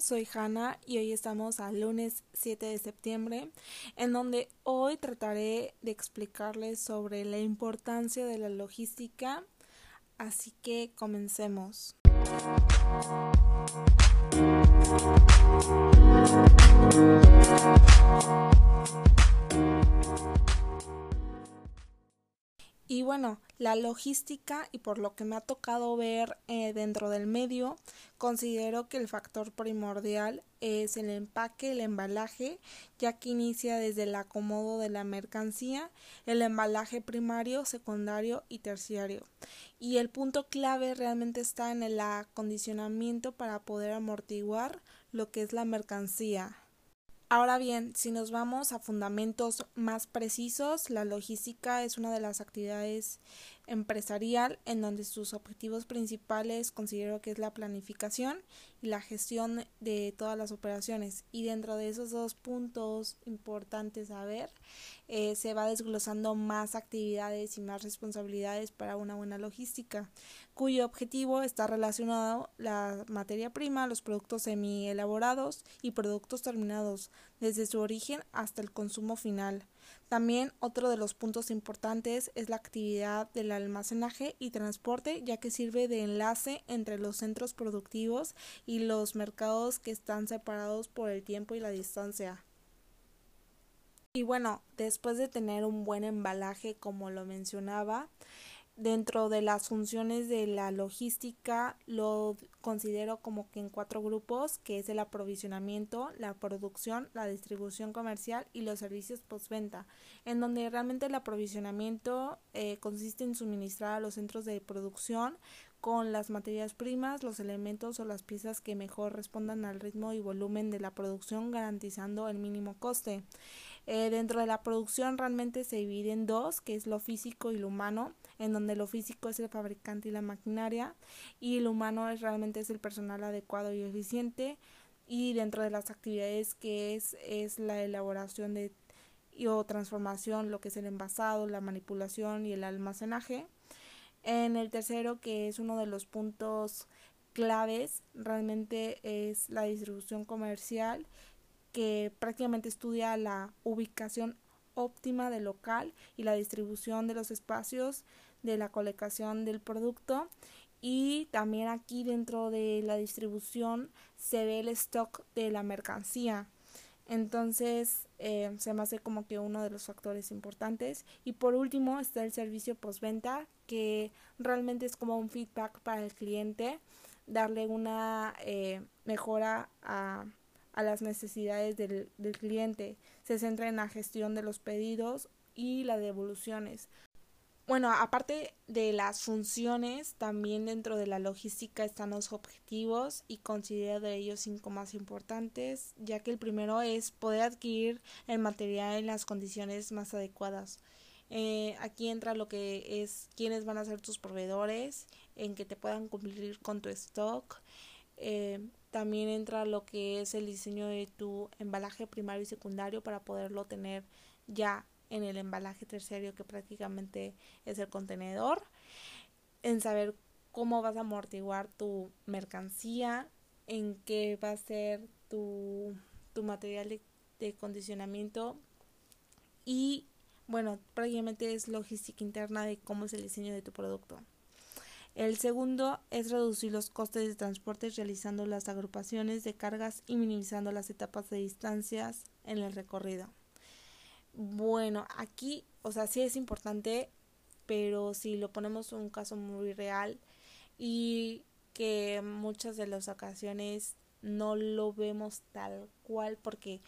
Soy Hanna y hoy estamos al lunes 7 de septiembre, en donde hoy trataré de explicarles sobre la importancia de la logística, así que comencemos. Bueno, la logística y por lo que me ha tocado ver eh, dentro del medio, considero que el factor primordial es el empaque, el embalaje, ya que inicia desde el acomodo de la mercancía, el embalaje primario, secundario y terciario. Y el punto clave realmente está en el acondicionamiento para poder amortiguar lo que es la mercancía. Ahora bien, si nos vamos a fundamentos más precisos, la logística es una de las actividades empresarial en donde sus objetivos principales considero que es la planificación y la gestión de todas las operaciones. Y dentro de esos dos puntos importantes a ver eh, se va desglosando más actividades y más responsabilidades para una buena logística cuyo objetivo está relacionado la materia prima, los productos semi elaborados y productos terminados desde su origen hasta el consumo final también otro de los puntos importantes es la actividad del almacenaje y transporte, ya que sirve de enlace entre los centros productivos y los mercados que están separados por el tiempo y la distancia. Y bueno, después de tener un buen embalaje, como lo mencionaba, dentro de las funciones de la logística lo considero como que en cuatro grupos, que es el aprovisionamiento, la producción, la distribución comercial y los servicios postventa, en donde realmente el aprovisionamiento eh, consiste en suministrar a los centros de producción con las materias primas, los elementos o las piezas que mejor respondan al ritmo y volumen de la producción, garantizando el mínimo coste. Eh, dentro de la producción realmente se divide en dos, que es lo físico y lo humano, en donde lo físico es el fabricante y la maquinaria, y lo humano es realmente es el personal adecuado y eficiente, y dentro de las actividades que es, es la elaboración de o transformación, lo que es el envasado, la manipulación y el almacenaje. En el tercero, que es uno de los puntos claves, realmente es la distribución comercial que prácticamente estudia la ubicación óptima del local y la distribución de los espacios de la colocación del producto. Y también aquí dentro de la distribución se ve el stock de la mercancía. Entonces eh, se me hace como que uno de los factores importantes. Y por último está el servicio postventa que realmente es como un feedback para el cliente darle una eh, mejora a a las necesidades del, cliente. Se centra en la gestión de los pedidos y las devoluciones. Bueno, aparte de las funciones, también dentro de la logística están los objetivos y considero de ellos cinco más importantes, ya que el primero es poder adquirir el material en las condiciones más adecuadas. Eh, aquí entra lo que es quiénes van a ser tus proveedores, en que te puedan cumplir con tu stock, eh, también entra lo que es el diseño de tu embalaje primario y secundario para poderlo tener ya en el embalaje terciario que prácticamente es el contenedor. En saber cómo vas a amortiguar tu mercancía, en qué va a ser tu, tu material de, de condicionamiento y bueno, prácticamente es logística interna de cómo es el diseño de tu producto. El segundo es reducir los costes de transporte realizando las agrupaciones de cargas y minimizando las etapas de distancias en el recorrido. Bueno, aquí, o sea, sí es importante, pero si lo ponemos un caso muy real y que muchas de las ocasiones no lo vemos tal cual porque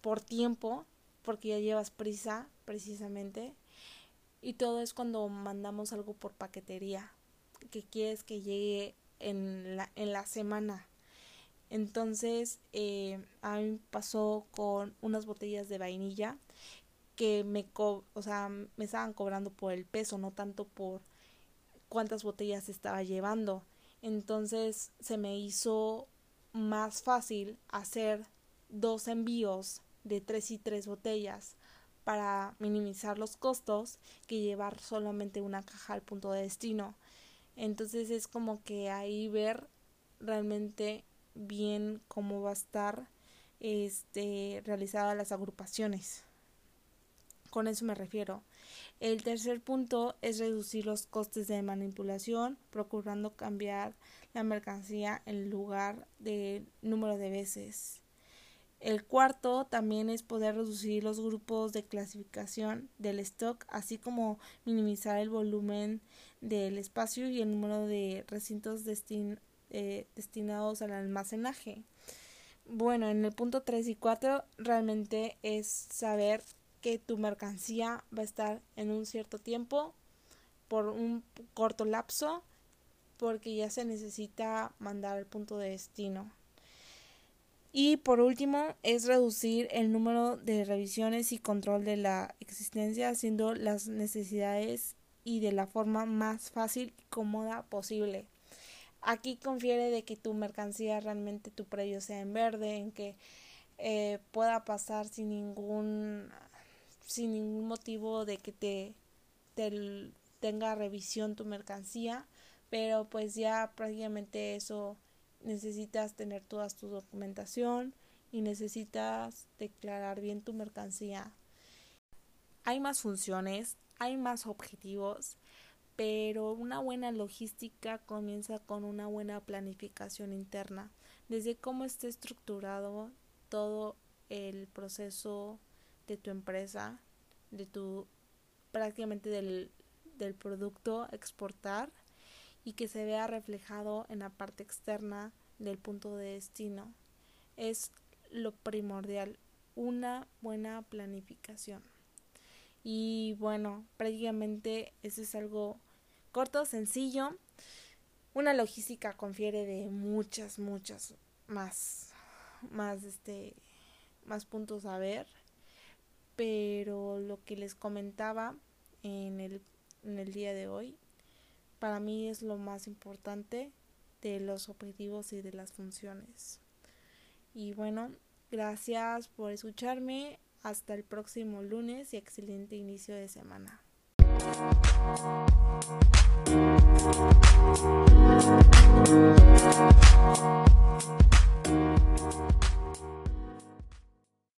por tiempo, porque ya llevas prisa precisamente, y todo es cuando mandamos algo por paquetería que quieres que llegue en la, en la semana. Entonces, eh, a mí pasó con unas botellas de vainilla que me, co o sea, me estaban cobrando por el peso, no tanto por cuántas botellas estaba llevando. Entonces, se me hizo más fácil hacer dos envíos de tres y tres botellas para minimizar los costos que llevar solamente una caja al punto de destino. Entonces es como que ahí ver realmente bien cómo va a estar este, realizadas las agrupaciones. Con eso me refiero. El tercer punto es reducir los costes de manipulación, procurando cambiar la mercancía en lugar de número de veces. El cuarto también es poder reducir los grupos de clasificación del stock, así como minimizar el volumen del espacio y el número de recintos eh, destinados al almacenaje. Bueno, en el punto 3 y 4 realmente es saber que tu mercancía va a estar en un cierto tiempo, por un corto lapso, porque ya se necesita mandar al punto de destino. Y por último es reducir el número de revisiones y control de la existencia haciendo las necesidades y de la forma más fácil y cómoda posible. Aquí confiere de que tu mercancía realmente tu predio sea en verde, en que eh, pueda pasar sin ningún sin ningún motivo de que te, te tenga revisión tu mercancía, pero pues ya prácticamente eso necesitas tener toda tu documentación y necesitas declarar bien tu mercancía. Hay más funciones, hay más objetivos, pero una buena logística comienza con una buena planificación interna, desde cómo esté estructurado todo el proceso de tu empresa, de tu prácticamente del, del producto exportar y que se vea reflejado en la parte externa del punto de destino. Es lo primordial, una buena planificación. Y bueno, prácticamente eso es algo corto, sencillo. Una logística confiere de muchas, muchas más, más, este, más puntos a ver. Pero lo que les comentaba en el, en el día de hoy para mí es lo más importante de los objetivos y de las funciones. Y bueno, gracias por escucharme. Hasta el próximo lunes y excelente inicio de semana.